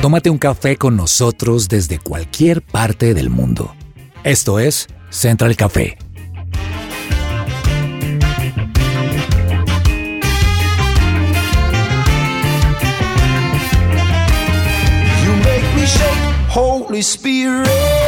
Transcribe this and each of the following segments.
Tómate un café con nosotros desde cualquier parte del mundo. Esto es Central Café. You make me shake, Holy Spirit.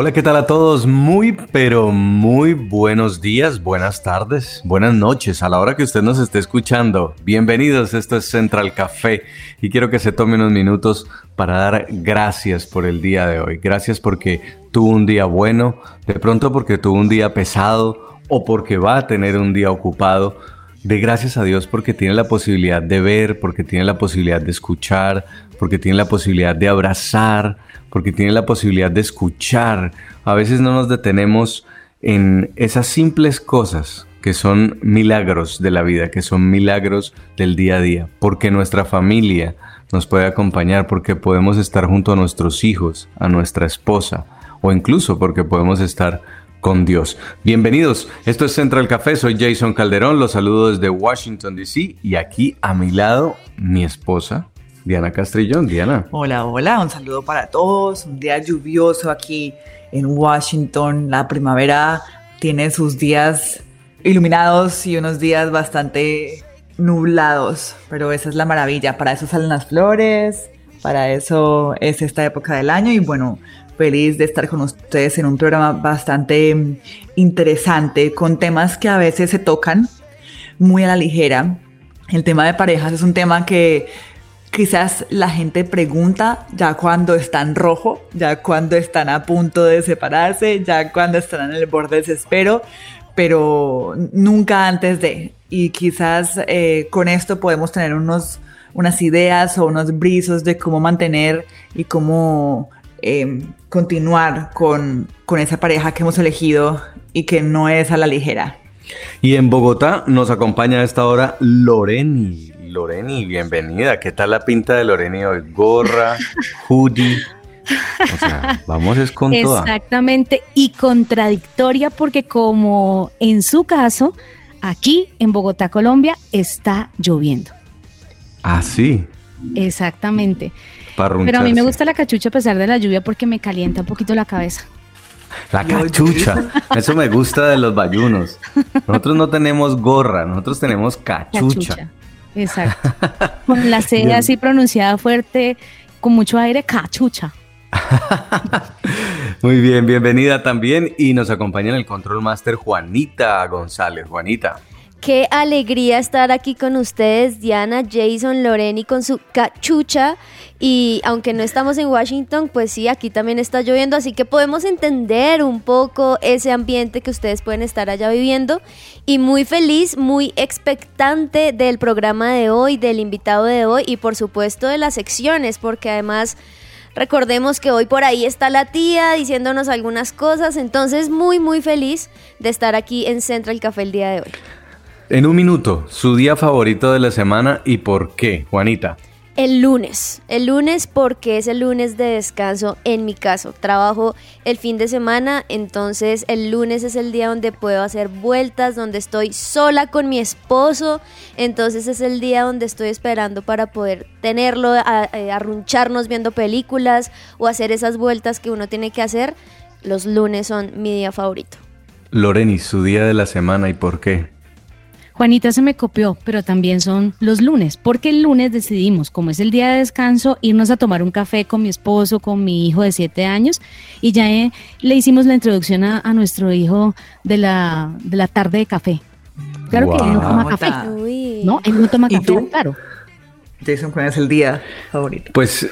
Hola, ¿qué tal a todos? Muy, pero muy buenos días, buenas tardes, buenas noches a la hora que usted nos esté escuchando. Bienvenidos, esto es Central Café y quiero que se tome unos minutos para dar gracias por el día de hoy. Gracias porque tuvo un día bueno, de pronto porque tuvo un día pesado o porque va a tener un día ocupado. De gracias a Dios porque tiene la posibilidad de ver, porque tiene la posibilidad de escuchar, porque tiene la posibilidad de abrazar, porque tiene la posibilidad de escuchar. A veces no nos detenemos en esas simples cosas que son milagros de la vida, que son milagros del día a día, porque nuestra familia nos puede acompañar, porque podemos estar junto a nuestros hijos, a nuestra esposa, o incluso porque podemos estar con Dios. Bienvenidos, esto es Central Café, soy Jason Calderón, los saludo desde Washington, D.C. y aquí a mi lado mi esposa, Diana Castrillón. Diana. Hola, hola, un saludo para todos. Un día lluvioso aquí en Washington. La primavera tiene sus días iluminados y unos días bastante nublados, pero esa es la maravilla. Para eso salen las flores, para eso es esta época del año y bueno, feliz de estar con ustedes en un programa bastante interesante con temas que a veces se tocan muy a la ligera. El tema de parejas es un tema que quizás la gente pregunta ya cuando están rojo, ya cuando están a punto de separarse, ya cuando están en el borde del desespero, pero nunca antes de. Y quizás eh, con esto podemos tener unos, unas ideas o unos brizos de cómo mantener y cómo eh, continuar con, con esa pareja que hemos elegido y que no es a la ligera. Y en Bogotá nos acompaña a esta hora Loreni. Loreni, bienvenida. ¿Qué tal la pinta de Loreni hoy? Gorra, hoodie. O sea, vamos es con toda. Exactamente, y contradictoria porque como en su caso, aquí en Bogotá, Colombia, está lloviendo. Ah, sí. Exactamente. Pero a mí me gusta la cachucha a pesar de la lluvia porque me calienta un poquito la cabeza. La cachucha. Eso me gusta de los bayunos. Nosotros no tenemos gorra, nosotros tenemos cachucha. Cachucha. Exacto. Con la C así pronunciada fuerte, con mucho aire, cachucha. Muy bien, bienvenida también. Y nos acompaña en el Control Master Juanita González. Juanita. Qué alegría estar aquí con ustedes, Diana, Jason, Loreni con su cachucha. Y aunque no estamos en Washington, pues sí, aquí también está lloviendo, así que podemos entender un poco ese ambiente que ustedes pueden estar allá viviendo. Y muy feliz, muy expectante del programa de hoy, del invitado de hoy y por supuesto de las secciones, porque además... Recordemos que hoy por ahí está la tía diciéndonos algunas cosas, entonces muy muy feliz de estar aquí en Central Café el día de hoy. En un minuto, su día favorito de la semana y por qué, Juanita. El lunes, el lunes porque es el lunes de descanso en mi caso. Trabajo el fin de semana, entonces el lunes es el día donde puedo hacer vueltas, donde estoy sola con mi esposo, entonces es el día donde estoy esperando para poder tenerlo, a- eh, arruncharnos viendo películas o hacer esas vueltas que uno tiene que hacer. Los lunes son mi día favorito. Loreni, su día de la semana y por qué. Juanita se me copió, pero también son los lunes, porque el lunes decidimos, como es el día de descanso, irnos a tomar un café con mi esposo, con mi hijo de siete años, y ya eh, le hicimos la introducción a, a nuestro hijo de la, de la tarde de café. Claro que él no toma ¿Cómo café? Uy. ¿no? Él no toma ¿Y café, claro. Jason, ¿cuál es el día favorito? Pues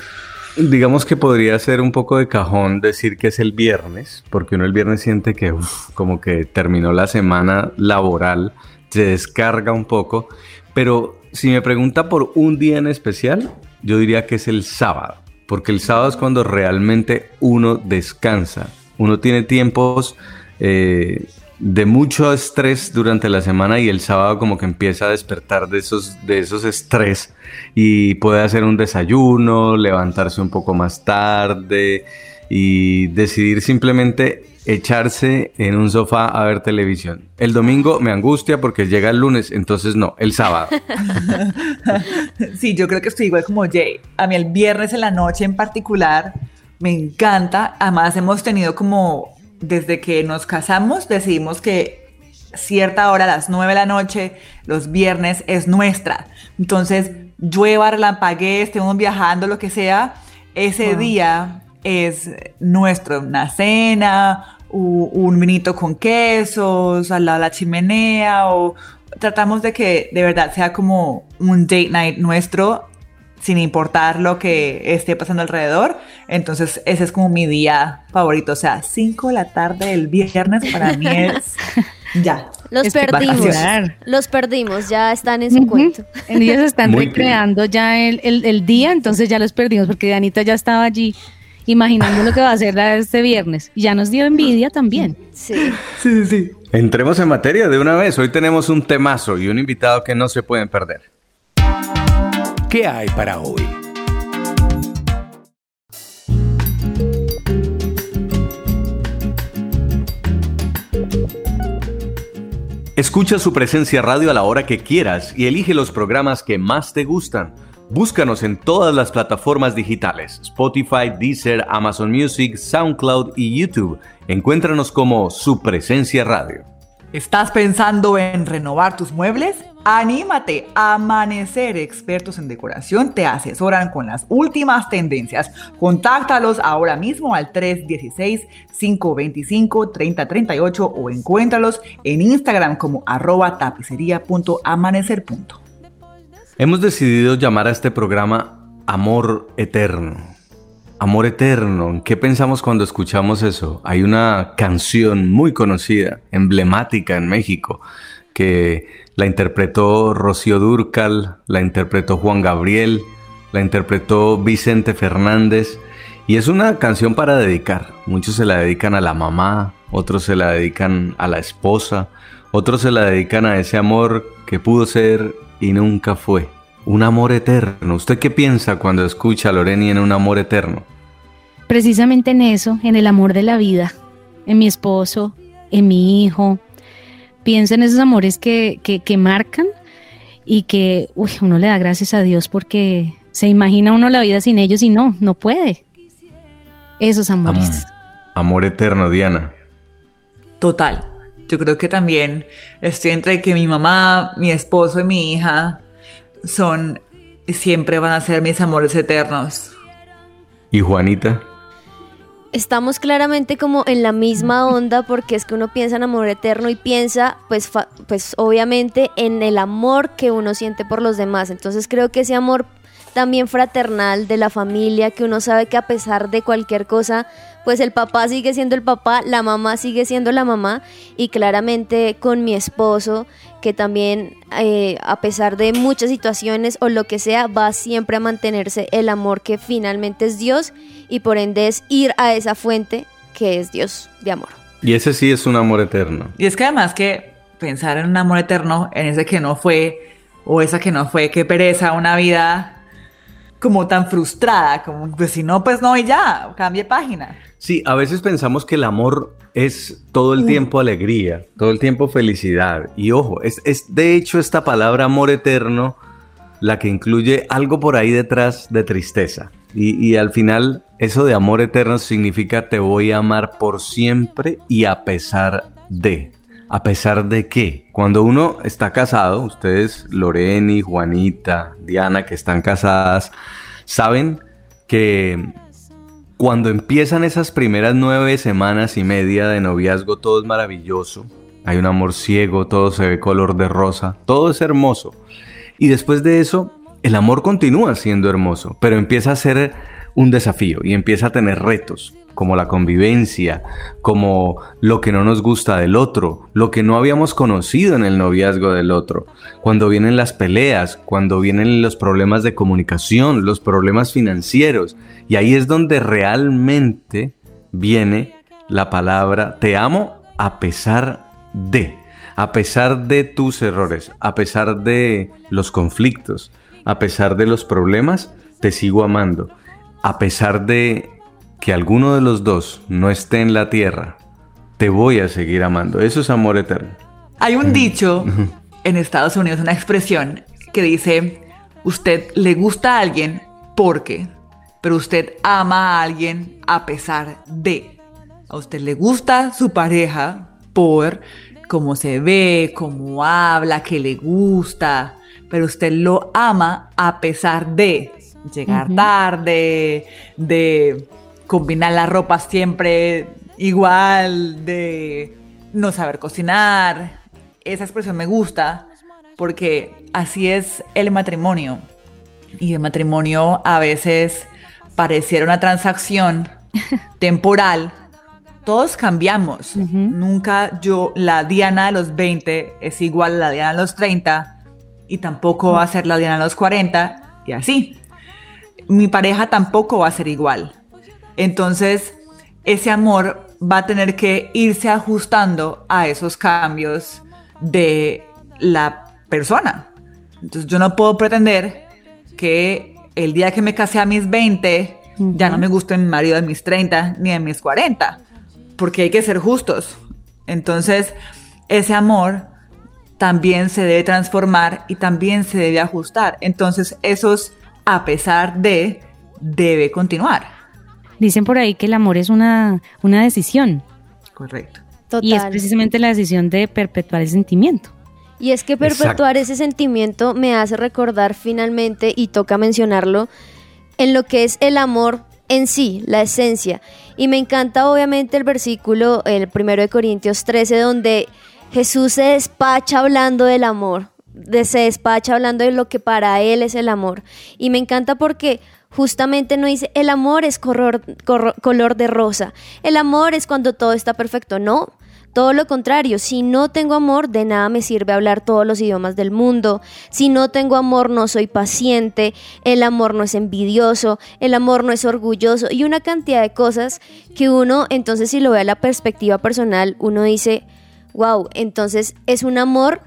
digamos que podría ser un poco de cajón decir que es el viernes, porque uno el viernes siente que uf, como que terminó la semana laboral, se descarga un poco, pero si me pregunta por un día en especial, yo diría que es el sábado, porque el sábado es cuando realmente uno descansa, uno tiene tiempos eh, de mucho estrés durante la semana y el sábado como que empieza a despertar de esos, de esos estrés y puede hacer un desayuno, levantarse un poco más tarde y decidir simplemente echarse en un sofá a ver televisión. El domingo me angustia porque llega el lunes, entonces no, el sábado. sí, yo creo que estoy igual como Jay. A mí el viernes en la noche en particular me encanta. Además hemos tenido como, desde que nos casamos, decidimos que cierta hora, a las 9 de la noche, los viernes, es nuestra. Entonces, llueva, relampaguee, estemos viajando, lo que sea, ese día es nuestro, una cena, un vinito con quesos, al lado de la chimenea, o tratamos de que de verdad sea como un date night nuestro, sin importar lo que esté pasando alrededor. Entonces, ese es como mi día favorito. O sea, 5 de la tarde del viernes para mí es ya. Los perdimos. Los perdimos, ya están en su cuento. Ellos están recreando ya el, el, día, entonces ya los perdimos porque Anita ya estaba allí imaginando lo que va a hacer este viernes. Y ya nos dio envidia también. Sí. Sí, sí, sí. Entremos en materia de una vez. Hoy tenemos un temazo y un invitado que no se pueden perder. ¿Qué hay para hoy? Escucha su presencia radio a la hora que quieras y elige los programas que más te gustan. Búscanos en todas las plataformas digitales, Spotify, Deezer, Amazon Music, SoundCloud y YouTube. Encuéntranos como su presencia radio. ¿Estás pensando en renovar tus muebles? Anímate, Amanecer, expertos en decoración, te asesoran con las últimas tendencias. Contáctalos ahora mismo al 316-525-3038 o encuéntralos en Instagram como arroba tapicería.amanecer. Hemos decidido llamar a este programa Amor Eterno. Amor Eterno, ¿qué pensamos cuando escuchamos eso? Hay una canción muy conocida, emblemática en México, que la interpretó Rocío Durcal, la interpretó Juan Gabriel, la interpretó Vicente Fernández. Y es una canción para dedicar. Muchos se la dedican a la mamá, otros se la dedican a la esposa, otros se la dedican a ese amor que pudo ser y nunca fue. Un amor eterno. ¿Usted qué piensa cuando escucha a Loreni en un amor eterno? Precisamente en eso, en el amor de la vida, en mi esposo, en mi hijo, piensa en esos amores que, que, marcan y que uno le da gracias a Dios porque se imagina uno la vida sin ellos y no, no puede. Esos amores. amor eterno, Diana. Total. Yo creo que también estoy entre que mi mamá, mi esposo y mi hija son, siempre van a ser mis amores eternos. ¿Y Juanita? estamos claramente como en la misma onda porque es que uno piensa en amor eterno y piensa pues, pues obviamente en el amor que uno siente por los demás. Entonces creo que ese amor también fraternal de la familia, que uno sabe que a pesar de cualquier cosa, pues el papá sigue siendo el papá, la mamá sigue siendo la mamá y claramente con mi esposo, que también eh, a pesar de muchas situaciones o lo que sea, va siempre a mantenerse el amor que finalmente es Dios y por ende es ir a esa fuente que es Dios de amor. Y ese sí es un amor eterno. Y es que además que pensar en un amor eterno, en ese que no fue o esa que no fue, qué pereza, una vida como tan frustrada, como pues si no, pues no y ya, cambie página. Sí, a veces pensamos que el amor es todo el tiempo alegría, todo el tiempo felicidad. Y ojo, es, es de hecho esta palabra amor eterno la que incluye algo por ahí detrás de tristeza. Y, y, al final eso de amor eterno significa te voy a amar por siempre y a pesar de. ¿A pesar de qué? Cuando uno está casado, ustedes, Loreni, Juanita, Diana, que están casadas, saben que cuando empiezan esas primeras nueve semanas y media de noviazgo, todo es maravilloso. Hay un amor ciego, todo se ve color de rosa, todo es hermoso. Y después de eso, el amor continúa siendo hermoso, pero empieza a ser un desafío y empieza a tener retos como la convivencia, como lo que no nos gusta del otro, lo que no habíamos conocido en el noviazgo del otro, cuando vienen las peleas, cuando vienen los problemas de comunicación, los problemas financieros, y ahí es donde realmente viene la palabra te amo a pesar de, a pesar de tus errores, a pesar de los conflictos, a pesar de los problemas, te sigo amando. A pesar de que alguno de los dos no esté en la tierra, te voy a seguir amando. Eso es amor eterno. Hay un dicho en Estados Unidos, una expresión que dice, usted le gusta a alguien porque, pero usted ama a alguien a pesar de. A usted le gusta su pareja por cómo se ve, cómo habla, que le gusta, pero usted lo ama a pesar de llegar tarde, de combinar la ropa siempre igual, de no saber cocinar. Esa expresión me gusta porque así es el matrimonio. Y el matrimonio a veces pareciera una transacción temporal. Todos cambiamos. Nunca yo, la Diana de los 20 es igual a la Diana de los 30 y tampoco va a ser la Diana de los 40 y así. Mi pareja tampoco va a ser igual. Entonces, ese amor va a tener que irse ajustando a esos cambios de la persona. Entonces yo no puedo pretender que el día que me casé a mis 20 ya no me guste mi marido de mis 30 ni de mis 40, porque hay que ser justos. Entonces ese amor también se debe transformar y también se debe ajustar. Entonces esos a pesar de debe continuar. Dicen por ahí que el amor es una, una decisión. Correcto. Y es precisamente la decisión de perpetuar el sentimiento. Y es que perpetuar ese sentimiento me hace recordar finalmente, y toca mencionarlo, en lo que es el amor en sí, la esencia. Y me encanta obviamente el versículo, el primero de Corintios 13, donde Jesús se despacha hablando del amor, se despacha hablando de lo que para Él es el amor. Y me encanta porque justamente no dice, el amor es color, color de rosa, el amor es cuando todo está perfecto, no. Todo lo contrario, si no tengo amor, de nada me sirve hablar todos los idiomas del mundo. Si no tengo amor, no soy paciente. El amor no es envidioso. El amor no es orgulloso. Y una cantidad de cosas que uno, entonces si lo ve a la perspectiva personal, uno dice, wow, entonces es un amor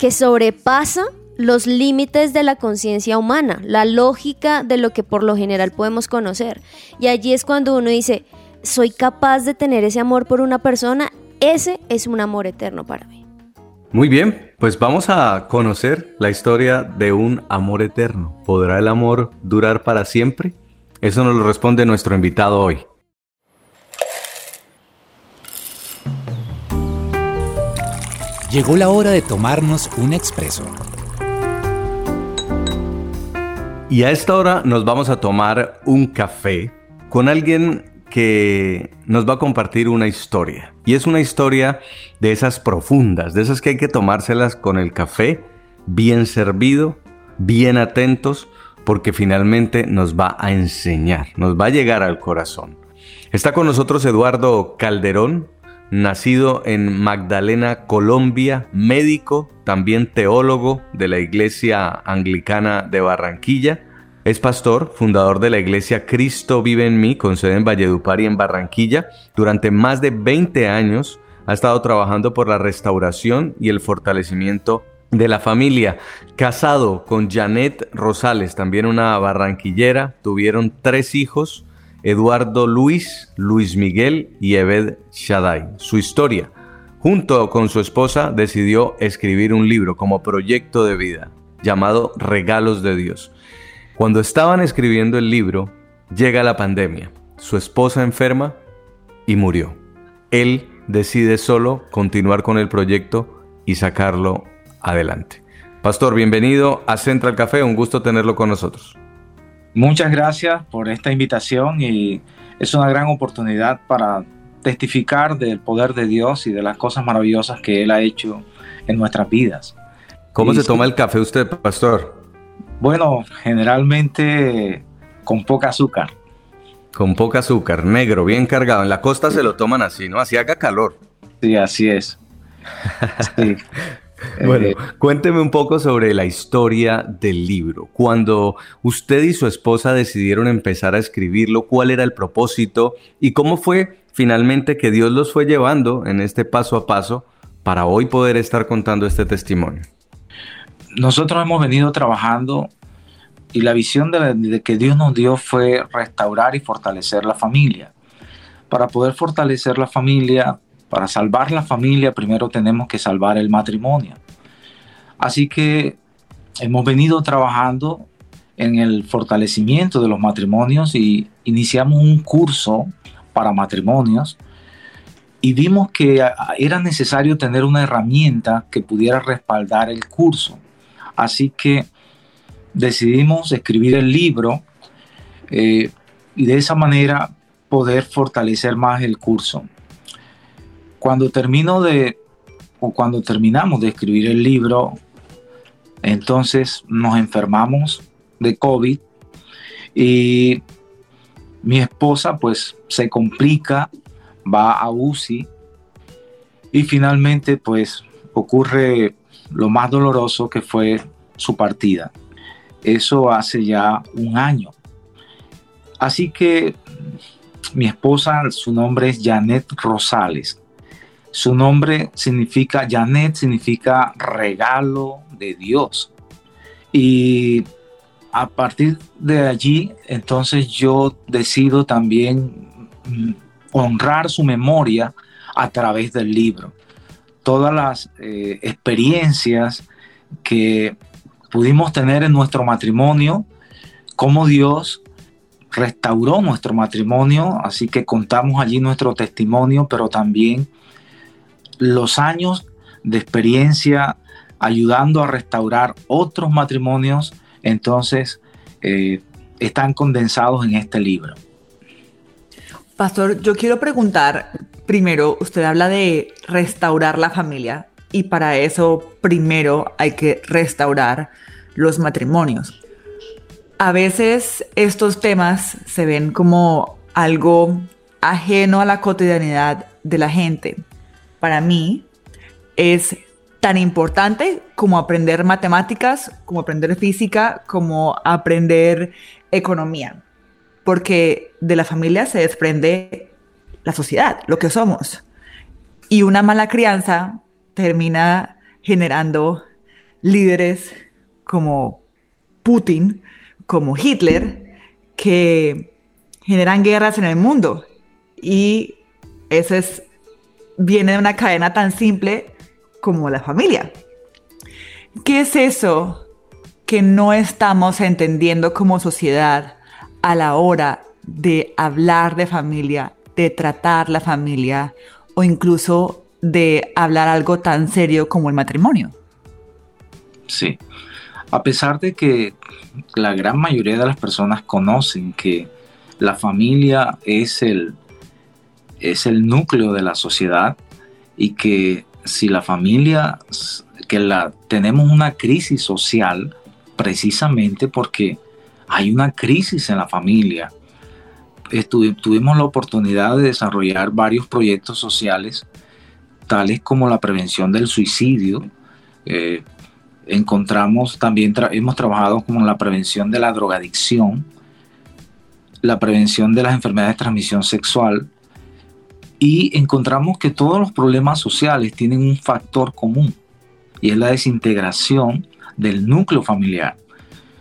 que sobrepasa los límites de la conciencia humana, la lógica de lo que por lo general podemos conocer. Y allí es cuando uno dice, soy capaz de tener ese amor por una persona ese es un amor eterno para mí. Muy bien, pues vamos a conocer la historia de un amor eterno. ¿Podrá el amor durar para siempre? Eso nos lo responde nuestro invitado hoy. Llegó la hora de tomarnos un expreso. Y a esta hora nos vamos a tomar un café con alguien que nos va a compartir una historia. Y es una historia de esas profundas, de esas que hay que tomárselas con el café, bien servido, bien atentos, porque finalmente nos va a enseñar, nos va a llegar al corazón. Está con nosotros Eduardo Calderón, nacido en Magdalena, Colombia, médico, también teólogo de la Iglesia Anglicana de Barranquilla es pastor, fundador de la iglesia Cristo Vive en mí, con sede en Valledupar y en Barranquilla. Durante más de 20 años ha estado trabajando por la restauración y el fortalecimiento de la familia. Casado con Janet Rosales, también una barranquillera. Tuvieron tres hijos, Eduardo Luis, Luis Miguel y Eved Shaddai. Su historia. Junto con su esposa decidió escribir un libro como proyecto de vida llamado Regalos de Dios. Cuando estaban escribiendo el libro, llega la pandemia. Su esposa enferma y murió. Él decide solo continuar con el proyecto y sacarlo adelante. Pastor, bienvenido a Central Café, un gusto tenerlo con nosotros. Muchas gracias por esta invitación y es una gran oportunidad para testificar del poder de Dios y de las cosas maravillosas que Él ha hecho en nuestras vidas. ¿Cómo se toma el café usted, pastor? Bueno, generalmente con poca azúcar. Con poca azúcar, negro, bien cargado. En la costa se lo toman así, ¿no? Así haga calor. Sí, así es. bueno, eh, cuénteme un poco sobre la historia del libro. Cuando usted y su esposa decidieron empezar a escribirlo, ¿cuál era el propósito y cómo fue finalmente que Dios los fue llevando en este paso a paso para hoy poder estar contando este testimonio? nosotros hemos venido trabajando y la visión de, que Dios nos dio fue restaurar y fortalecer la familia. Para poder fortalecer la familia Para salvar la familia primero tenemos que salvar el matrimonio. Así que hemos venido trabajando en el fortalecimiento de los matrimonios y iniciamos un curso para matrimonios y vimos que era necesario tener una herramienta que pudiera respaldar el curso. Así que decidimos escribir el libro eh, y de esa manera poder fortalecer más el curso. Cuando termino de, o cuando terminamos de escribir el libro, entonces nos enfermamos de COVID y mi esposa pues se complica, va a UCI y finalmente pues ocurre lo más doloroso que fue su partida. Eso hace ya un año. Así que mi esposa, su nombre es Janet Rosales. Su nombre significa, Janet significa regalo de Dios. Y a partir de allí, entonces yo decido también mm, honrar su memoria a través del libro. Todas las eh, experiencias que pudimos tener en nuestro matrimonio, cómo Dios restauró nuestro matrimonio, así que contamos allí nuestro testimonio, pero también los años de experiencia ayudando a restaurar otros matrimonios, entonces eh, están condensados en este libro. Pastor, yo quiero preguntar, primero, usted habla de restaurar la familia y para eso primero hay que restaurar los matrimonios. A veces estos temas se ven como algo ajeno a la cotidianidad de la gente. Para mí es tan importante como aprender matemáticas, como aprender física, como aprender economía, porque de la familia se desprende la sociedad, lo que somos. Y una mala crianza termina generando líderes como Putin, como Hitler, que generan guerras en el mundo. Y eso es, viene de una cadena tan simple como la familia. ¿Qué es eso que no estamos entendiendo como sociedad a la hora de hablar de familia, de tratar la familia o incluso de hablar algo tan serio como el matrimonio? Sí, a pesar de que la gran mayoría de las personas conocen que la familia es el, es el núcleo de la sociedad y que si la familia, que la, tenemos una crisis social precisamente porque hay una crisis en la familia. tuvimos la oportunidad de desarrollar varios proyectos sociales, tales como la prevención del suicidio. Eh, encontramos también, hemos trabajado como la prevención de la drogadicción, la prevención de las enfermedades de transmisión sexual, y encontramos que todos los problemas sociales tienen un factor común y es la desintegración del núcleo familiar.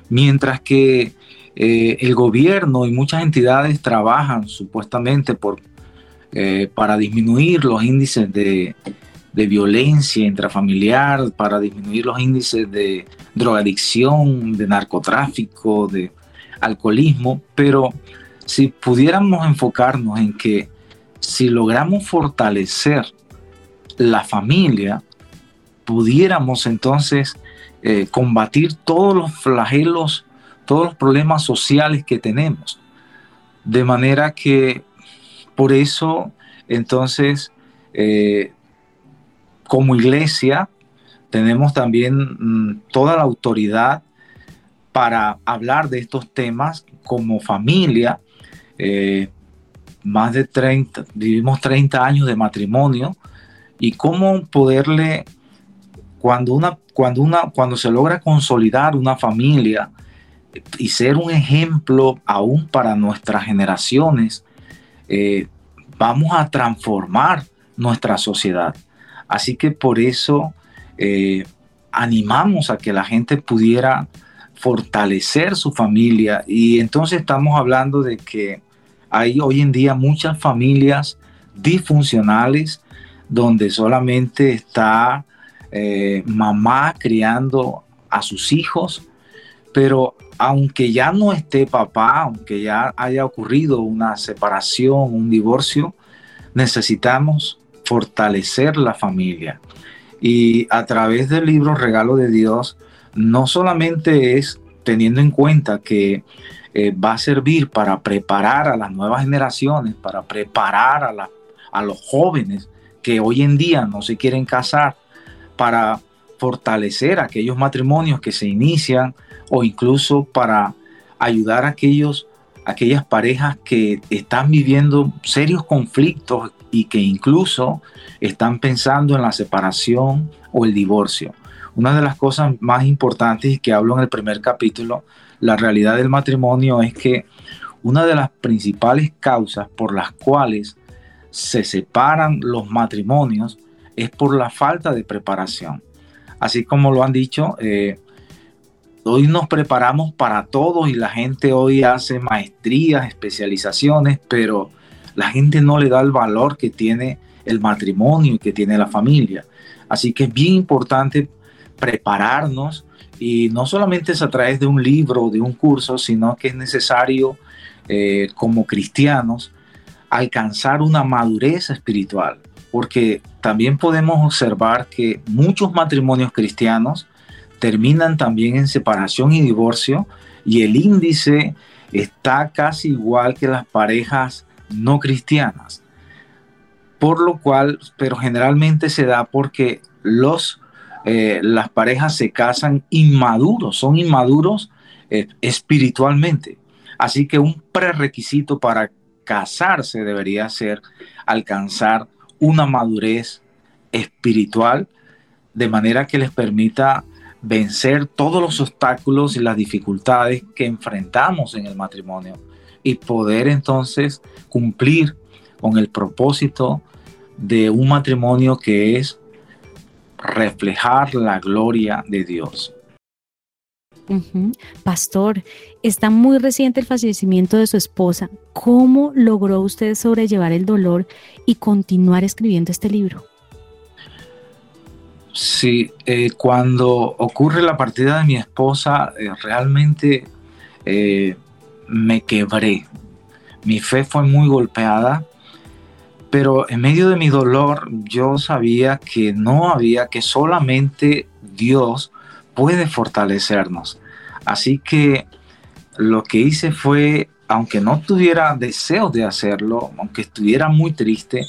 Mientras que eh, el gobierno y muchas entidades trabajan supuestamente por, eh, para disminuir los índices de, de violencia intrafamiliar, para disminuir los índices de drogadicción, de narcotráfico, de alcoholismo, pero si pudiéramos enfocarnos en que si logramos fortalecer la familia, pudiéramos entonces eh, combatir todos los flagelos, todos los problemas sociales que tenemos. De manera que por eso entonces eh, como iglesia tenemos también mm, toda la autoridad para hablar de estos temas como familia. Eh, más de 30, vivimos 30 años de matrimonio y cómo poderle, cuando, una, cuando, una, cuando se logra consolidar una familia y ser un ejemplo aún para nuestras generaciones, eh, vamos a transformar nuestra sociedad. Así que por eso eh, animamos a que la gente pudiera fortalecer su familia y entonces estamos hablando de que hay hoy en día muchas familias disfuncionales donde solamente está eh, mamá criando a sus hijos, pero aunque ya no esté papá, aunque ya haya ocurrido una separación, un divorcio, necesitamos fortalecer la familia. Y a través del libro Regalo de Dios, no solamente es teniendo en cuenta que eh, va a servir para preparar a las nuevas generaciones, para preparar a, a los jóvenes que hoy en día no se quieren casar, para fortalecer aquellos matrimonios que se inician o incluso para ayudar a aquellos, aquellas parejas que están viviendo serios conflictos y que incluso están pensando en la separación o el divorcio. Una de las cosas más importantes que hablo en el primer capítulo, la realidad del matrimonio, es que una de las principales causas por las cuales se separan los matrimonios es por la falta de preparación. Así como lo han dicho, eh, hoy nos preparamos para todo y la gente hoy hace maestrías, especializaciones, pero la gente no le da el valor que tiene el matrimonio y que tiene la familia. Así que es bien importante prepararnos y no solamente es a través de un libro o de un curso, sino que es necesario eh, como cristianos alcanzar una madurez espiritual, porque también podemos observar que muchos matrimonios cristianos terminan también en separación y divorcio y el índice está casi igual que las parejas no cristianas. Por lo cual, pero generalmente se da porque los, eh, las parejas se casan inmaduros, son inmaduros eh, espiritualmente. Así que un prerequisito para casarse debería ser alcanzar una madurez espiritual de manera que les permita vencer todos los obstáculos y las dificultades que enfrentamos en el matrimonio y poder entonces cumplir con el propósito de un matrimonio que es reflejar la gloria de Dios. Pastor, está muy reciente el fallecimiento de su esposa. ¿Cómo logró usted sobrellevar el dolor y continuar escribiendo este libro? Sí, eh, cuando ocurre la partida de mi esposa, eh, realmente eh, me quebré. Mi fe fue muy golpeada, pero en medio de mi dolor yo sabía que no había, que solamente Dios puede fortalecernos. Así que lo que hice fue, aunque no tuviera deseo de hacerlo, aunque estuviera muy triste,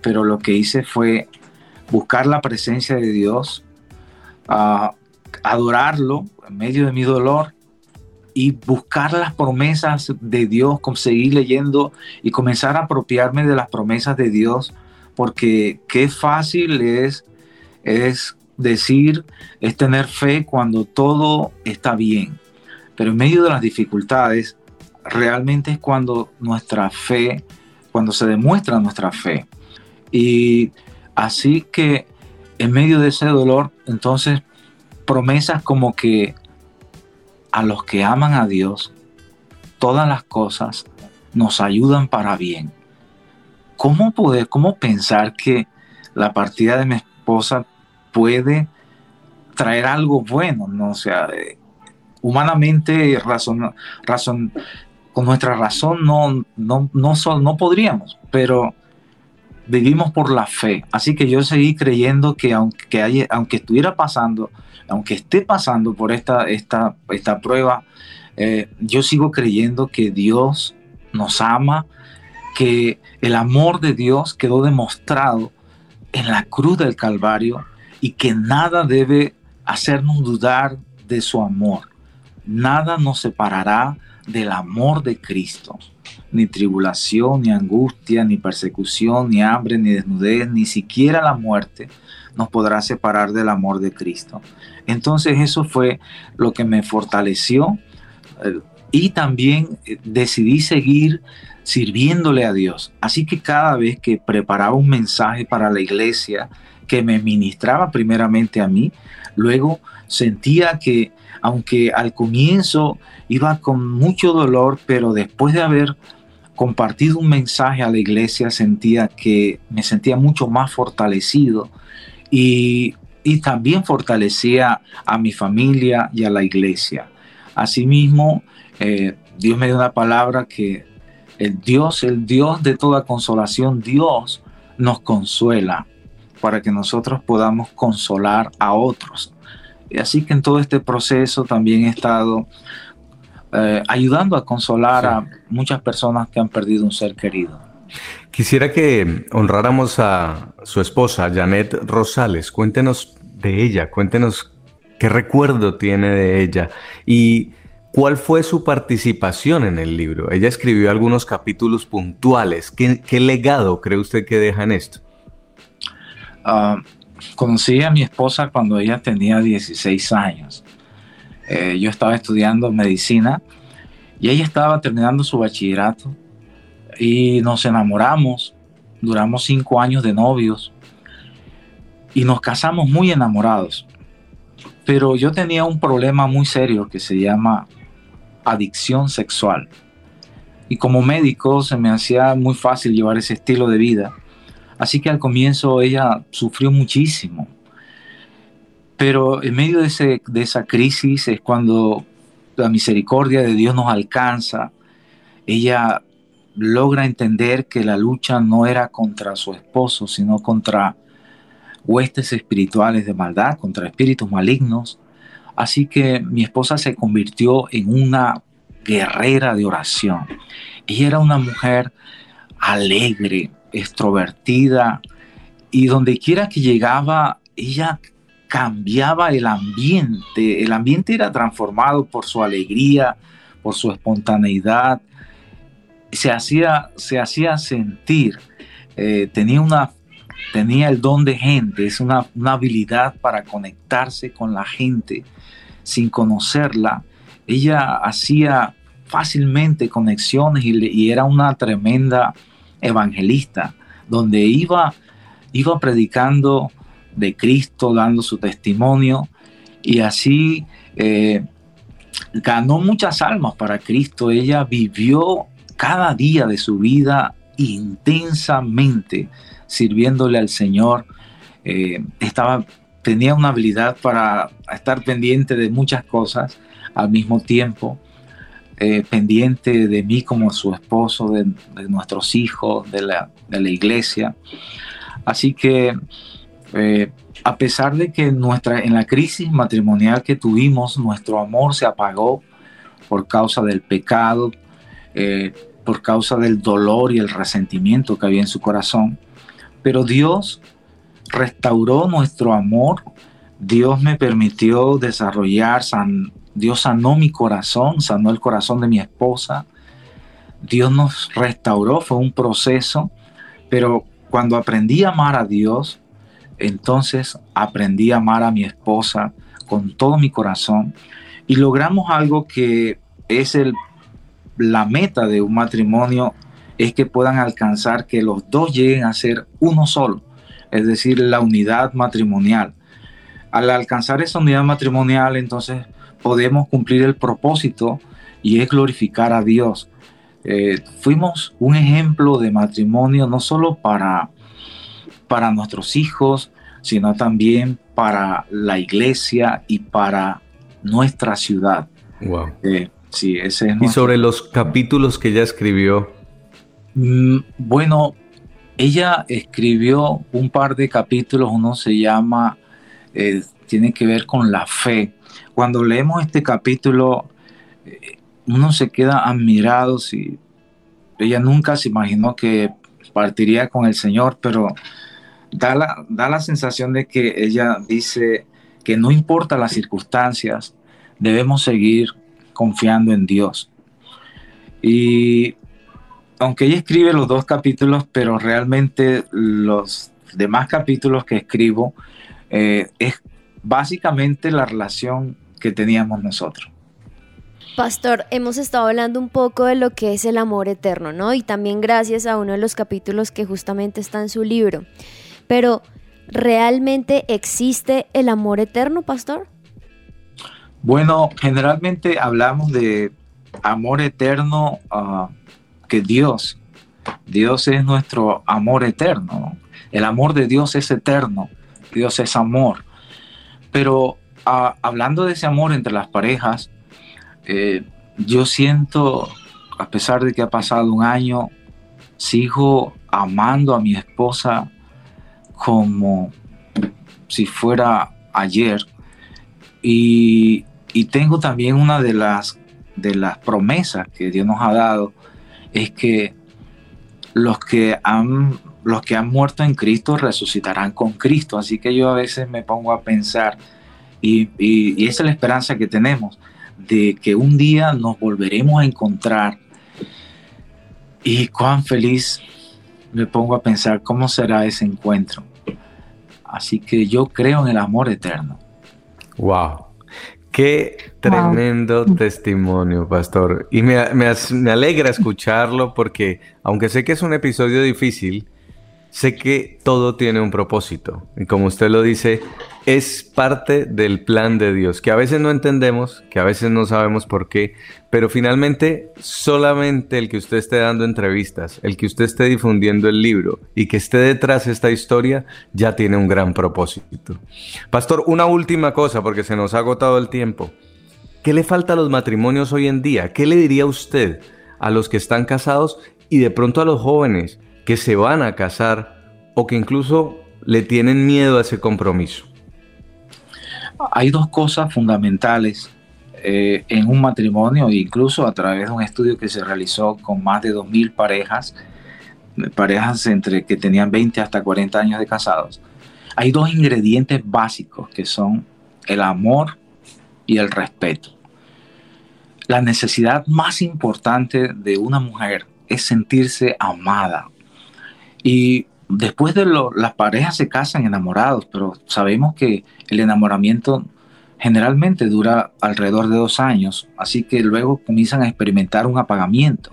pero lo que hice fue buscar la presencia de Dios, adorarlo en medio de mi dolor y buscar las promesas de Dios, seguir leyendo y comenzar a apropiarme de las promesas de Dios, porque qué fácil es, es decir, es tener fe cuando todo está bien, pero en medio de las dificultades, realmente es cuando nuestra fe, cuando se demuestra nuestra fe. Y así que en medio de ese dolor, entonces promesas como que a los que aman a Dios, todas las cosas nos ayudan para bien. ¿Cómo poder, cómo pensar que la partida de mi esposa puede traer algo bueno? ¿no? O sea, eh, humanamente, razón, razón, con nuestra razón no, no, no, no podríamos, pero vivimos por la fe. Así que yo seguí creyendo que aunque, aunque estuviera pasando, aunque esté pasando por esta, esta, esta prueba, eh, yo sigo creyendo que Dios nos ama, que el amor de Dios quedó demostrado en la cruz del Calvario y que nada debe hacernos dudar de su amor. Nada nos separará del amor de Cristo ni tribulación, ni angustia, ni persecución, ni hambre, ni desnudez, ni siquiera la muerte nos podrá separar del amor de Cristo. Entonces eso fue lo que me fortaleció eh, y también eh, decidí seguir sirviéndole a Dios. Así que cada vez que preparaba un mensaje para la iglesia que me ministraba primeramente a mí, luego sentía que aunque al comienzo iba con mucho dolor, pero después de haber compartido un mensaje a la iglesia, sentía que me sentía mucho más fortalecido y, también fortalecía a mi familia y a la iglesia. Asimismo, eh, Dios me dio una palabra que el Dios, el Dios de toda consolación, Dios nos consuela para que nosotros podamos consolar a otros. Y así que en todo este proceso también he estado eh, ayudando a consolar a muchas personas que han perdido un ser querido. Quisiera que honráramos a su esposa, Janet Rosales. Cuéntenos de ella, cuéntenos qué recuerdo tiene de ella y cuál fue su participación en el libro. Ella escribió algunos capítulos puntuales. ¿Qué, legado cree usted que deja en esto? Ah, conocí a mi esposa cuando ella tenía 16 años. Eh, yo estaba estudiando medicina y ella estaba terminando su bachillerato y nos enamoramos, duramos cinco años de novios y nos casamos muy enamorados. Pero yo tenía un problema muy serio que se llama adicción sexual. Y como médico se me hacía muy fácil llevar ese estilo de vida. Así que al comienzo ella sufrió muchísimo. Pero en medio de, ese, de esa crisis es cuando la misericordia de Dios nos alcanza. Ella logra entender que la lucha no era contra su esposo, sino contra huestes espirituales de maldad, contra espíritus malignos. Así que mi esposa se convirtió en una guerrera de oración. Ella era una mujer alegre, extrovertida, y donde quiera que llegaba, ella cambiaba el ambiente. El ambiente era transformado por su alegría, por su espontaneidad, se hacía, se hacía sentir, eh, tenía, una, tenía el don de gente, es una, habilidad para conectarse con la gente sin conocerla. Ella hacía fácilmente conexiones y, era una tremenda evangelista, donde iba, iba predicando de Cristo, dando su testimonio, y así eh, ganó muchas almas para Cristo. Ella vivió cada día de su vida intensamente sirviéndole al Señor. Eh, estaba, tenía una habilidad para estar pendiente de muchas cosas al mismo tiempo, eh, pendiente de mí como su esposo, de, nuestros hijos, de la, iglesia. Así que eh, a pesar de que nuestra, en la crisis matrimonial que tuvimos, nuestro amor se apagó por causa del pecado, por causa del dolor y el resentimiento que había en su corazón. Pero Dios restauró nuestro amor, Dios me permitió desarrollar, Dios sanó mi corazón, sanó el corazón de mi esposa, Dios nos restauró, fue un proceso, pero cuando aprendí a amar a Dios, entonces aprendí a amar a mi esposa con todo mi corazón y logramos algo que es el la meta de un matrimonio es que puedan alcanzar que los dos lleguen a ser uno solo, es decir, la unidad matrimonial. Al alcanzar esa unidad matrimonial, entonces podemos cumplir el propósito y es glorificar a Dios. Eh, fuimos un ejemplo de matrimonio no solo para, para nuestros hijos, sino también para la iglesia y para nuestra ciudad. Wow. Eh, y sobre los capítulos que ella escribió. Mm, bueno, ella escribió un par de capítulos, uno se llama, eh, tiene que ver con la fe. Cuando leemos este capítulo, eh, uno se queda admirado si ella nunca se imaginó que partiría con el Señor, pero da la, da la sensación de que ella dice que no importa las circunstancias, debemos seguir confiando en Dios. Y aunque ella escribe los dos capítulos, pero realmente los demás capítulos que escribo eh, es básicamente la relación que teníamos nosotros. Pastor, hemos estado hablando un poco de lo que es el amor eterno, ¿no? Y también gracias a uno de los capítulos que justamente está en su libro. Pero, ¿realmente existe el amor eterno, Pastor? Bueno, generalmente hablamos de amor eterno, ah, porque Dios, Dios es nuestro amor eterno. El amor de Dios es eterno. Dios es amor. Pero ah, hablando de ese amor entre las parejas, eh, yo siento, a pesar de que ha pasado un año, sigo amando a mi esposa como si fuera ayer. Y, y tengo también una de las, de las promesas que Dios nos ha dado, es que los que han los que han muerto en Cristo resucitarán con Cristo. Así que yo a veces me pongo a pensar, y, y, esa es la esperanza que tenemos, de que un día nos volveremos a encontrar. Y cuán feliz me pongo a pensar cómo será ese encuentro. Así que yo creo en el amor eterno. Wow. Qué tremendo testimonio, pastor. Y me, me, me, alegra escucharlo porque, aunque sé que es un episodio difícil, sé que todo tiene un propósito. Y como usted lo dice, es parte del plan de Dios, que a veces no entendemos, que a veces no sabemos por qué, pero finalmente solamente el que usted esté dando entrevistas, el que usted esté difundiendo el libro y que esté detrás de esta historia, ya tiene un gran propósito. Pastor, una última cosa, porque se nos ha agotado el tiempo. ¿Qué le falta a los matrimonios hoy en día? ¿Qué le diría usted a los que están casados y de pronto a los jóvenes que se van a casar o que incluso le tienen miedo a ese compromiso? Hay dos cosas fundamentales eh, en un matrimonio, incluso a través de un estudio que se realizó con más de 2.000 parejas, parejas entre que tenían 20 hasta 40 años de casados. Hay dos ingredientes básicos que son el amor y el respeto. La necesidad más importante de una mujer es sentirse amada. Y después de lo, las parejas se casan enamorados, pero sabemos que el enamoramiento generalmente dura alrededor de dos años, así que luego comienzan a experimentar un apagamiento.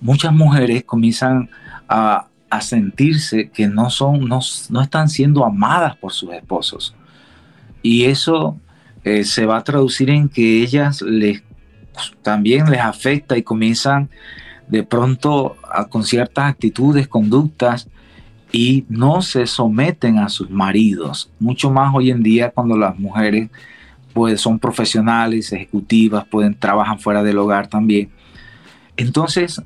Muchas mujeres comienzan a, a sentirse que no, son, no, no, están siendo amadas por sus esposos. Y eso eh, se va a traducir en que ellas les, también les afecta y comienzan de pronto con ciertas actitudes, conductas, y no se someten a sus maridos. Mucho más hoy en día cuando las mujeres pues, son profesionales, ejecutivas, pueden trabajar fuera del hogar también. Entonces,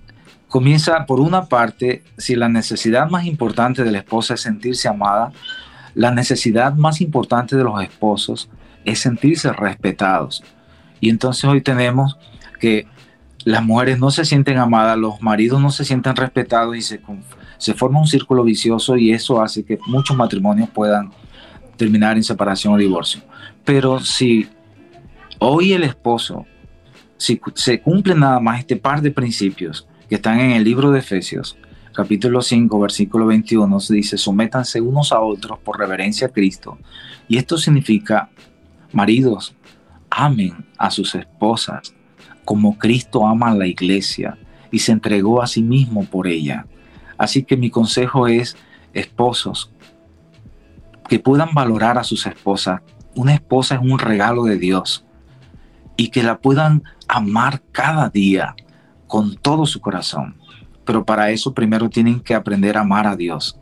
comienza por una parte, si la necesidad más importante de la esposa es sentirse amada, la necesidad más importante de los esposos es sentirse respetados. Y entonces hoy tenemos que las mujeres no se sienten amadas, los maridos no se sienten respetados y se, se forma un círculo vicioso y eso hace que muchos matrimonios puedan terminar en separación o divorcio. Pero si hoy el esposo, si se cumple nada más este par de principios que están en el libro de Efesios, capítulo 5, versículo 21, dice, sométanse unos a otros por reverencia a Cristo. Y esto significa, maridos, amen a sus esposas como Cristo ama a la iglesia y se entregó a sí mismo por ella. Así que mi consejo es, esposos, que puedan valorar a sus esposas. Una esposa es un regalo de Dios y que la puedan amar cada día con todo su corazón. Pero para eso primero tienen que aprender a amar a Dios.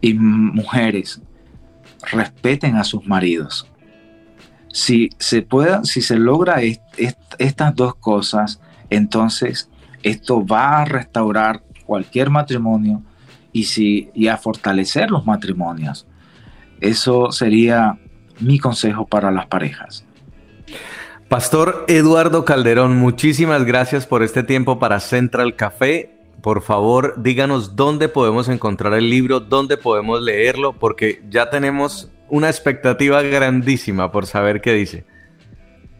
Y mujeres, respeten a sus maridos. Si se pueda, si se logra estas dos cosas, entonces esto va a restaurar cualquier matrimonio y, si, y a fortalecer los matrimonios. Eso sería mi consejo para las parejas. Pastor Eduardo Calderón, muchísimas gracias por este tiempo para Central Café. Por favor, díganos dónde podemos encontrar el libro, dónde podemos leerlo, porque ya tenemos una expectativa grandísima por saber qué dice.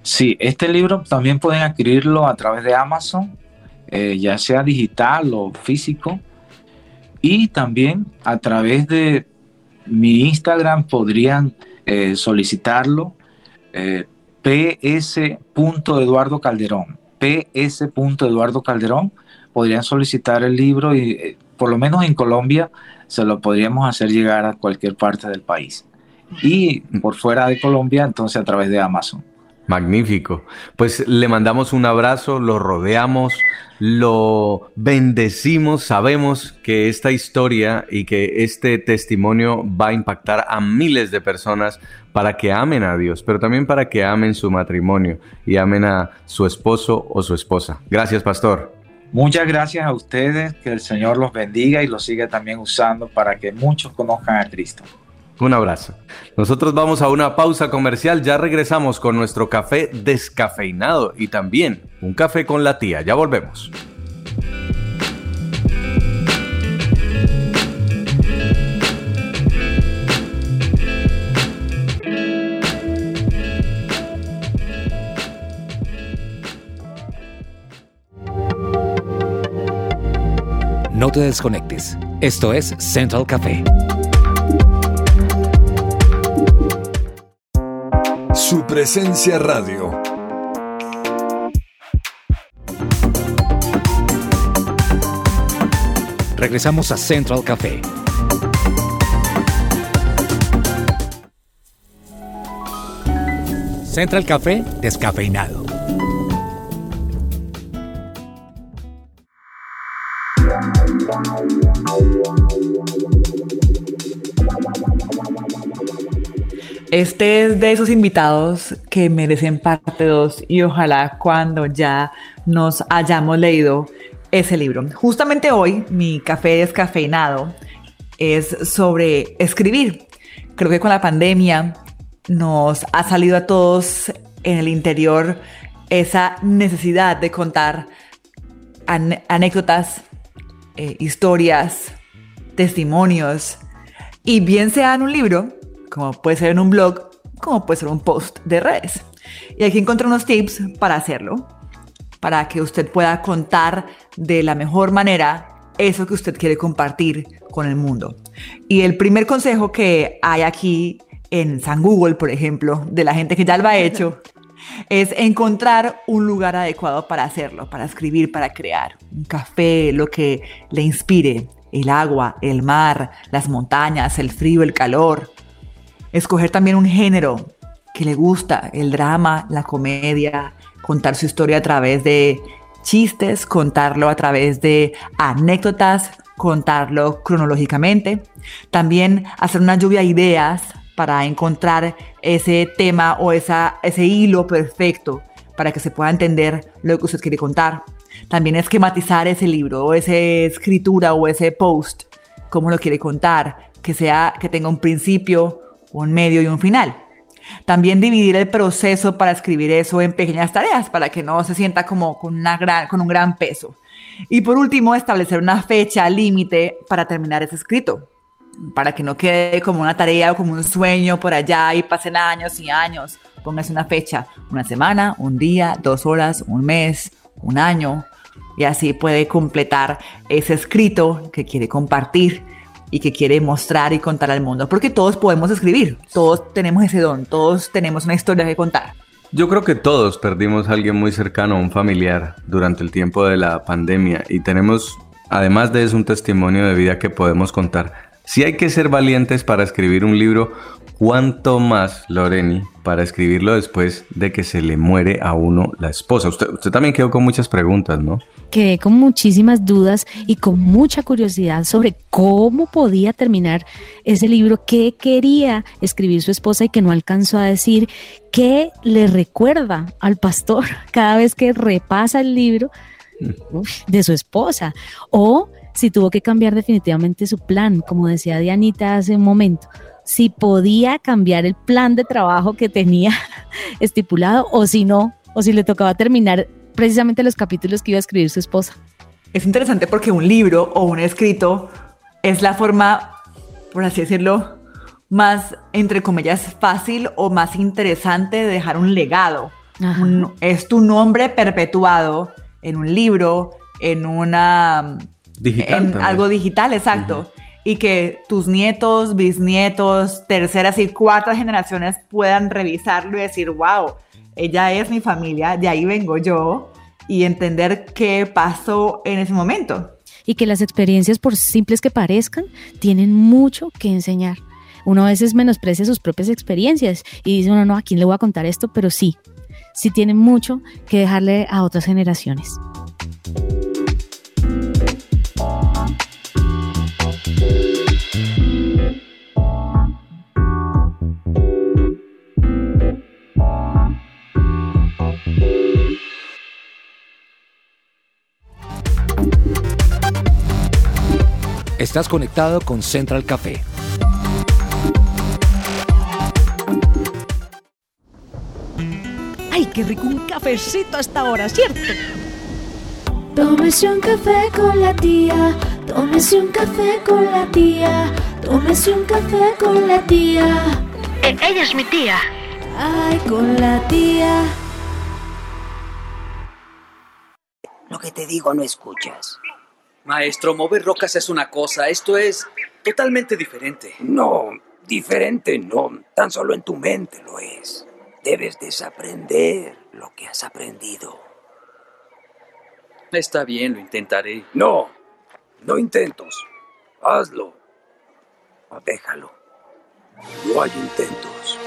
Sí, este libro también pueden adquirirlo a través de Amazon eh, ya sea digital o físico. Y también a través de mi Instagram podrían eh, solicitarlo eh, ps.eduardo calderón ps.eduardo calderón podrían solicitar el libro y eh, por lo menos en Colombia se lo podríamos hacer llegar a cualquier parte del país y por fuera de Colombia entonces a través de Amazon Magnífico. Pues le mandamos un abrazo, lo rodeamos, lo bendecimos, sabemos que esta historia y que este testimonio va a impactar a miles de personas para que amen a Dios, pero también para que amen su matrimonio y amen a su esposo o su esposa. Gracias, pastor. Muchas gracias a ustedes, que el Señor los bendiga y los siga también usando para que muchos conozcan a Cristo. Un abrazo. Nosotros vamos a una pausa comercial, ya regresamos con nuestro café descafeinado y también un café con la tía. Ya volvemos. No te desconectes. Esto es Central Café. Su presencia radio. Regresamos a Central Café. Central Café descafeinado. Este es de esos invitados que merecen parte 2 y ojalá cuando ya nos hayamos leído ese libro. Justamente hoy mi café descafeinado es sobre escribir. Creo que con la pandemia nos ha salido a todos en el interior esa necesidad de contar anécdotas, eh, historias, testimonios, y bien sea en un libro, como puede ser en un blog, como puede ser un post de redes. Y aquí encontré unos tips para hacerlo, para que usted pueda contar de la mejor manera eso que usted quiere compartir con el mundo. Y el primer consejo que hay aquí en San Google, por ejemplo, de la gente que ya lo ha hecho, es encontrar un lugar adecuado para hacerlo, para escribir, para crear. Un café, lo que le inspire, el agua, el mar, las montañas, el frío, el calor. Escoger también un género que le gusta, el drama, la comedia, contar su historia a través de chistes, contarlo a través de anécdotas, contarlo cronológicamente. También hacer una lluvia de ideas para encontrar ese tema o esa, ese hilo perfecto para que se pueda entender lo que usted quiere contar. También esquematizar ese libro o esa escritura o ese post, cómo lo quiere contar, que sea que tenga un principio, un medio y un final. También dividir el proceso para escribir eso en pequeñas tareas para que no se sienta como con, una gran, con un gran peso. Y por último, establecer una fecha límite para terminar ese escrito, para que no quede como una tarea o como un sueño por allá y pasen años y años. Póngase una fecha, una semana, un día, dos horas, un mes, un año, y así puede completar ese escrito que quiere compartir y que quiere mostrar y contar al mundo. Porque todos podemos escribir, todos tenemos ese don, todos tenemos una historia que contar. Yo creo que todos perdimos a alguien muy cercano, un familiar, durante el tiempo de la pandemia y tenemos, además de eso, un testimonio de vida que podemos contar. Si hay que ser valientes para escribir un libro, ¿cuánto más, Loreni, para escribirlo después de que se le muere a uno la esposa? Usted, usted también quedó con muchas preguntas, ¿no? quedé con muchísimas dudas y con mucha curiosidad sobre cómo podía terminar ese libro, qué quería escribir su esposa y que no alcanzó a decir, qué le recuerda al pastor cada vez que repasa el libro de su esposa o si tuvo que cambiar definitivamente su plan, como decía Dianita hace un momento si podía cambiar el plan de trabajo que tenía estipulado o si no, o si le tocaba terminar precisamente los capítulos que iba a escribir su esposa. Es interesante porque un libro o un escrito es la forma, por así decirlo, más, entre comillas, fácil o más interesante de dejar un legado. es tu nombre perpetuado en un libro, en una... Digital. En algo digital, exacto. Y que tus nietos, bisnietos, terceras y cuartas generaciones puedan revisarlo y decir, wow, ella es mi familia, de ahí vengo yo, y entender qué pasó en ese momento. Y que las experiencias, por simples que parezcan, tienen mucho que enseñar. Uno a veces menosprecia sus propias experiencias y dice, uno, no, ¿a quién le voy a contar esto? Pero sí, sí tienen mucho que dejarle a otras generaciones. Estás conectado con Central Café. ¡Ay, qué rico un cafecito a esta hora, ¿cierto? Tómese un café con la tía, tómese un café con la tía, tómese un café con la tía. E, ella es mi tía. Ay, con la tía. Lo que te digo no escuchas. Maestro, mover rocas es una cosa, esto es totalmente diferente. No, diferente no, tan solo en tu mente lo es. Debes desaprender lo que has aprendido. Está bien, lo intentaré. No, no intentos. Hazlo. O déjalo. No hay intentos.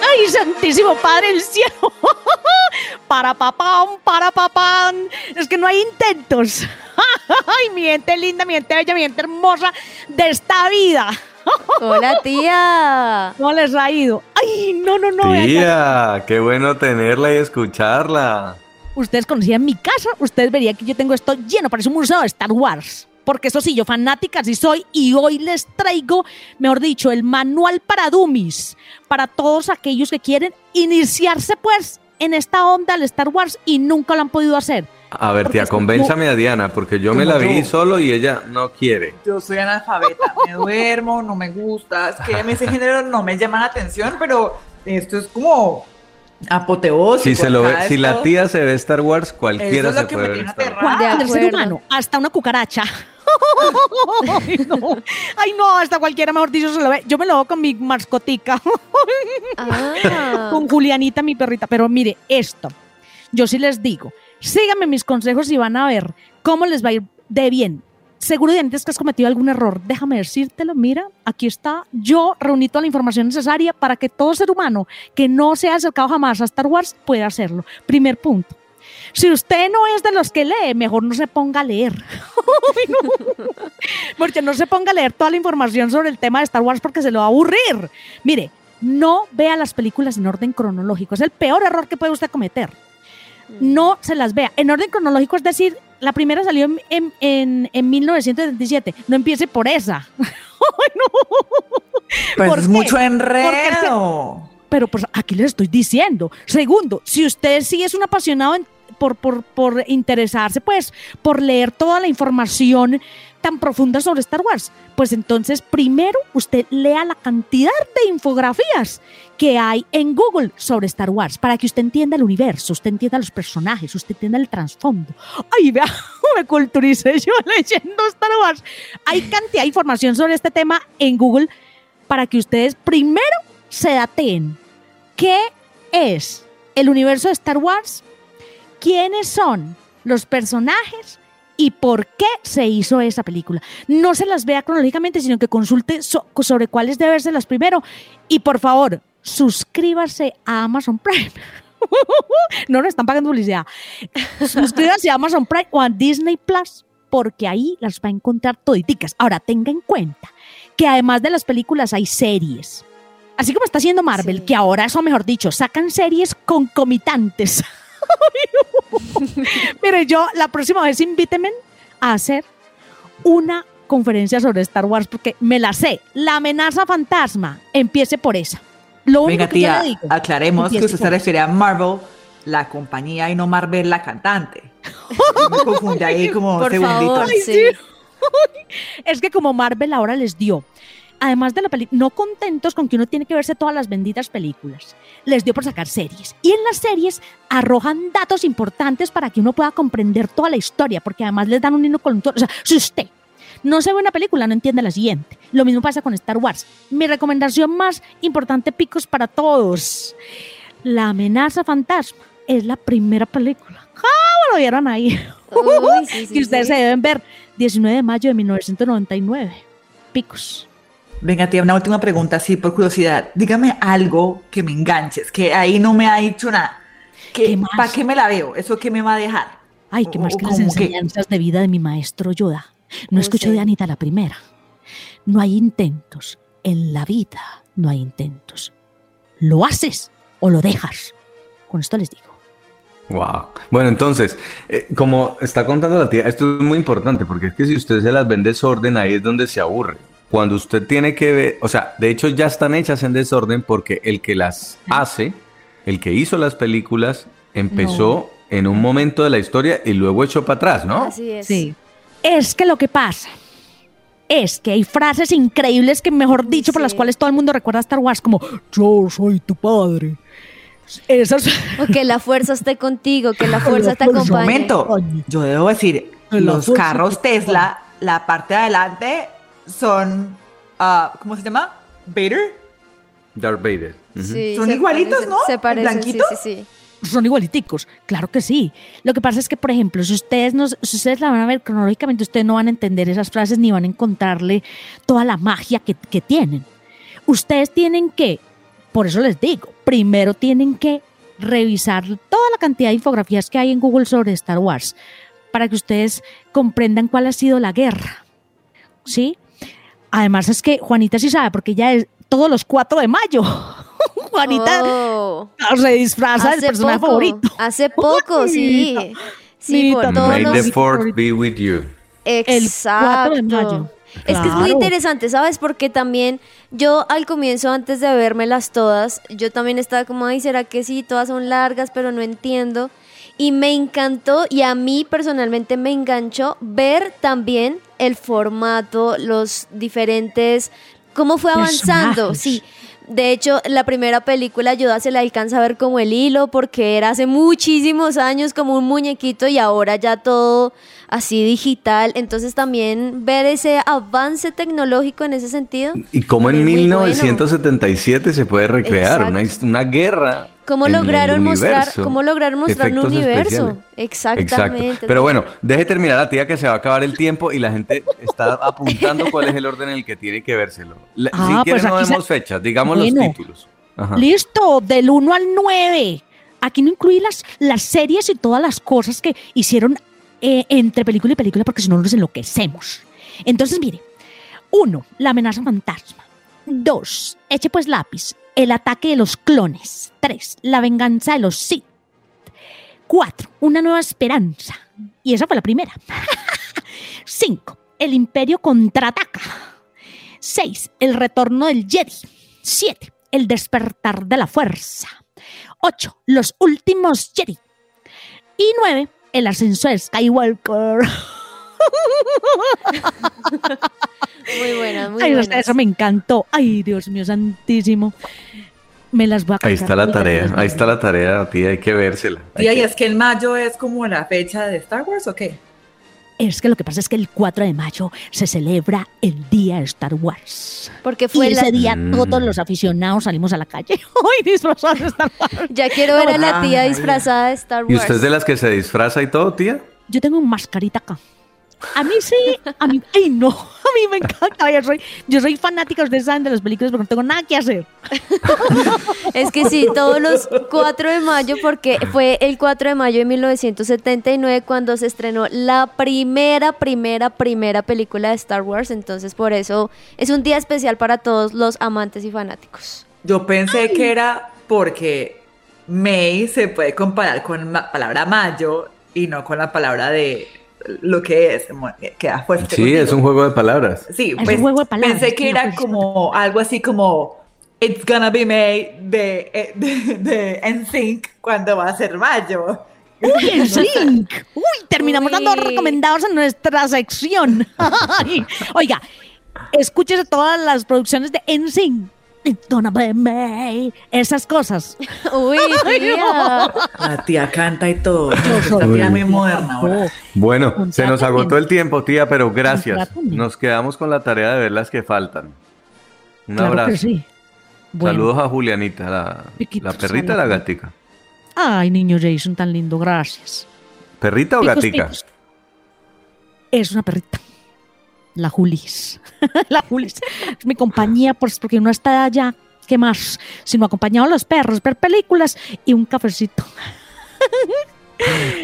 ¡Ay, Santísimo Padre del Cielo! para papán, para papán. Es que no hay intentos. ¡Ay, mi gente linda, mi gente bella, mi gente hermosa de esta vida! Hola, tía. ¿Cómo les ha ido? ¡Ay, no, no, no! Tía, qué bueno tenerla y escucharla. Ustedes conocían mi casa, ustedes verían que yo tengo esto lleno, parece un museo de Star Wars. Porque eso sí, yo fanática sí soy y hoy les traigo, mejor dicho, el manual para dummies, para todos aquellos que quieren iniciarse pues en esta onda del Star Wars y nunca lo han podido hacer. A ver, tía, convénzame a Diana, porque yo me la vi yo. solo y ella no quiere. Yo soy analfabeta, me duermo, no me gusta, es que a mí ese género no me llama la atención, pero esto es como apoteósico. Si, se lo ve- acá si la tía se ve Star Wars, cualquiera es se puede ver Star Wars. De ser humano, hasta una cucaracha. Ay no. Ay, no, hasta cualquiera, mejor dicho, se lo ve. Yo me lo hago con mi mascotica, Ah. con Julianita, mi perrita. Pero mire, esto, yo sí les digo, síganme mis consejos y van a ver cómo les va a ir de bien. Seguro de antes que has cometido algún error, déjame decírtelo, mira, aquí está, yo reuní toda la información necesaria para que todo ser humano que no se ha acercado jamás a Star Wars pueda hacerlo. Primer punto. Si usted no es de los que lee, mejor no se ponga a leer. Ay, no. Porque no se ponga a leer toda la información sobre el tema de Star Wars porque se lo va a aburrir. Mire, no vea las películas en orden cronológico. Es el peor error que puede usted cometer. No se las vea. En orden cronológico, es decir, la primera salió en, en, en- en 1977. No empiece por esa. Ay, no. Pues ¿Por es qué? mucho enredo. Pero pues aquí les estoy diciendo. Segundo, si usted sí es un apasionado en- por, por, por interesarse, pues, por leer toda la información tan profunda sobre Star Wars, pues entonces primero usted lea la cantidad de infografías que hay en Google sobre Star Wars para que usted entienda el universo, usted entienda los personajes, usted entienda el trasfondo. Ay, vea, me culturicé yo leyendo Star Wars. Hay cantidad de información sobre este tema en Google para que ustedes primero se dateen. ¿Qué es el universo de Star Wars? ¿Quiénes son los personajes? ¿Y por qué se hizo esa película? No se las vea cronológicamente, sino que consulte so- sobre cuáles debe las primero. Y por favor, suscríbase a Amazon Prime. no nos están pagando publicidad. Suscríbase a Amazon Prime o a Disney Plus, porque ahí las va a encontrar toditicas. Ahora, tenga en cuenta que además de las películas hay series. Así como está haciendo Marvel, Sí. que ahora eso, mejor dicho, sacan series concomitantes. Mire, yo la próxima vez invíteme a hacer una conferencia sobre Star Wars porque me la sé. La amenaza fantasma, empiece por esa. Lo único Venga, que tía, digo, aclaremos que usted se refiere a Marvel, la compañía, y no Marvel, la cantante. Yo me confundí ahí como Por segunditos. favor, Ay, sí. sí. Es que como Marvel ahora les dio, además de la película, no contentos con que uno tiene que verse todas las benditas películas, les dio por sacar series. Y en las series arrojan datos importantes para que uno pueda comprender toda la historia, porque además les dan un hilo conductor. O sea, si usted no se ve una película, no entiende la siguiente. Lo mismo pasa con Star Wars. Mi recomendación más importante, picos para todos. La amenaza fantasma es la primera película. ¡Ah, lo vieron ahí! Uy, sí, sí, que ustedes sí. se deben ver 19 de mayo de 1999. Picos. Venga, tía, una última pregunta, así por curiosidad. Dígame algo que me enganches, que ahí no me ha dicho nada. ¿Qué? ¿Para qué me la veo? ¿Eso qué me va a dejar? Ay, qué más que las enseñanzas de vida de mi maestro Yoda. No escucho de Anita la primera. No hay intentos. En la vida no hay intentos. Lo haces o lo dejas. Con esto les digo. Wow. Bueno, entonces, eh, como está contando la tía, esto es muy importante porque es que si usted se las ve en desorden, ahí es donde se aburre. Cuando usted tiene que ver, o sea, de hecho ya están hechas en desorden porque el que las hace, el que hizo las películas, empezó en un momento de la historia y luego echó para atrás, ¿no? Así es. Sí. Es que lo que pasa es que hay frases increíbles que, mejor dicho, por las Sí. cuales todo el mundo recuerda a Star Wars, como yo soy tu padre. Esas. O que la fuerza esté contigo, que la fuerza te fuerza. Un acompañe. momento, yo debo decir, la los carros Tesla, la parte de adelante son, ah, ¿cómo se llama? Vader. Darth Vader. Sí, Son igualitos, parecen, ¿no? Se ¿El parecen, sí, blanquito? sí, sí. Son igualiticos, claro que sí. Lo que pasa es que, por ejemplo, si ustedes, nos, si ustedes la van a ver cronológicamente, ustedes no van a entender esas frases ni van a encontrarle toda la magia que, que tienen. Ustedes tienen que, por eso les digo, primero tienen que revisar toda la cantidad de infografías que hay en Google sobre Star Wars para que ustedes comprendan cuál ha sido la guerra. ¿Sí? Además es que Juanita sí sabe, porque ella es todos los 4 de mayo. Juanita Oh, se disfraza del personaje poco, favorito. Hace poco, Uy, sí. Sí, por todos May los... the fourth be with you. Exacto. 4 de mayo. Es que es muy interesante, ¿sabes? Porque también yo al comienzo, antes de vérmelas todas, yo también estaba como, ay, ¿será que sí? Todas son largas, pero no entiendo. Y me encantó y a mí personalmente me enganchó ver también el formato, los diferentes, cómo fue avanzando. Personajes. Sí. De hecho, la primera película Yoda se le alcanza a ver como el hilo porque era hace muchísimos años como un muñequito y ahora ya todo así digital. Entonces también ver ese avance tecnológico en ese sentido. Y cómo en Es muy bueno. 1977 se puede recrear una, una guerra. Cómo en el lograron mostrar, cómo lograron mostrar un universo. especiales. Exactamente. Exacto. Pero bueno, deje terminar la tía que se va a acabar el tiempo y la gente está apuntando cuál es el orden en el que tiene que vérselo. La- Ah, si quieren pues no aquí se- vemos fechas, digamos Bueno. los títulos. Ajá. Listo, del 1 al 9. Aquí no incluí las, las series y todas las cosas que hicieron eh, entre película y película porque si no nos enloquecemos. Entonces, mire. Uno, la amenaza fantasma. Dos, eche pues lápiz, el ataque de los clones. Tres, la venganza de los Sith. Cuatro, una nueva esperanza. Y esa fue la primera. Cinco, el imperio contraataca. Seis, el retorno del Jedi. Siete, el despertar de la fuerza. Ocho, los últimos Jedi. Y nueve, el ascenso de Skywalker. Muy buenas, muy Ay, buenas. eso me encantó. Ay, Dios mío santísimo. Me las voy a Ahí está la tarea, ahí está la tarea, tía, hay que vérsela. Hay Tía, ¿y que- es que el mayo es como la fecha de Star Wars o qué? Es que lo que pasa es que el 4 de mayo se celebra el día de Star Wars. Porque fue y la... ese día Mm. todos los aficionados salimos a la calle. ¡Ay, disfrazados de Star Wars! Ya quiero ver a la tía Ay. disfrazada de Star Wars. ¿Y usted es de las que se disfraza y todo, tía? Yo tengo un mascarita acá. A mí sí, a mí, ay no, a mí me encanta. Yo soy, yo soy fanática, ustedes saben, de las películas porque no tengo nada que hacer. Es que sí, todos los 4 de mayo, porque fue el 4 de mayo de 1979 cuando se estrenó la primera, primera, primera película de Star Wars. Entonces, por eso es un día especial para todos los amantes y fanáticos. Yo pensé que era porque May se puede comparar con la palabra mayo y no con la palabra de lo que es, mo- queda fuerte. Sí, es un juego de palabras. Sí, un pues, juego de palabras, pensé que era como algo así como It's gonna be May de, eh, de, de NSYNC cuando va a ser mayo. ¡Uy, el! ¡Uy! Terminamos Uy. dando recomendados en nuestra sección. Oiga, escúchese todas las producciones de NSYNC. It's gonna be me. Esas cosas. Uy, tía. La tía canta y todo. Esta tía muy moderna ahora. Bueno, se nos agotó el tiempo, tía, pero gracias. Nos quedamos con la tarea de ver las que faltan. Un claro abrazo. que sí. Bueno. Saludos a Julianita, la, la perrita o la gatica. Ay, niño Jason, tan lindo, gracias. ¿Perrita o Picos, gatica? picos. Es una perrita. La Julis. la Julis es mi compañía, pues porque uno está allá, ¿qué más? Sino acompañado a los perros, ver películas y un cafecito.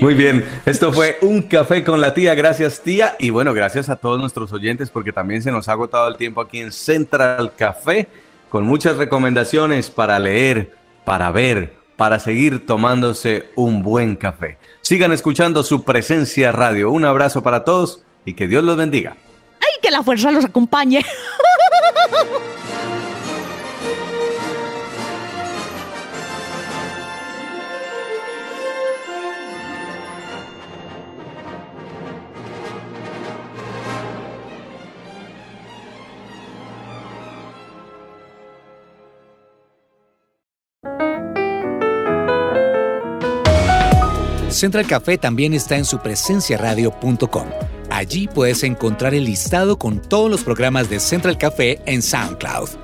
Muy bien, esto fue un café con la tía, gracias tía y bueno, gracias a todos nuestros oyentes porque también se nos ha agotado el tiempo aquí en Central Café con muchas recomendaciones para leer, para ver, para seguir tomándose un buen café. Sigan escuchando su presencia radio. Un abrazo para todos y que Dios los bendiga. ¡Ay, que la fuerza los acompañe! Central Café también está en su presenciaradio.com. Allí puedes encontrar el listado con todos los programas de Central Café en SoundCloud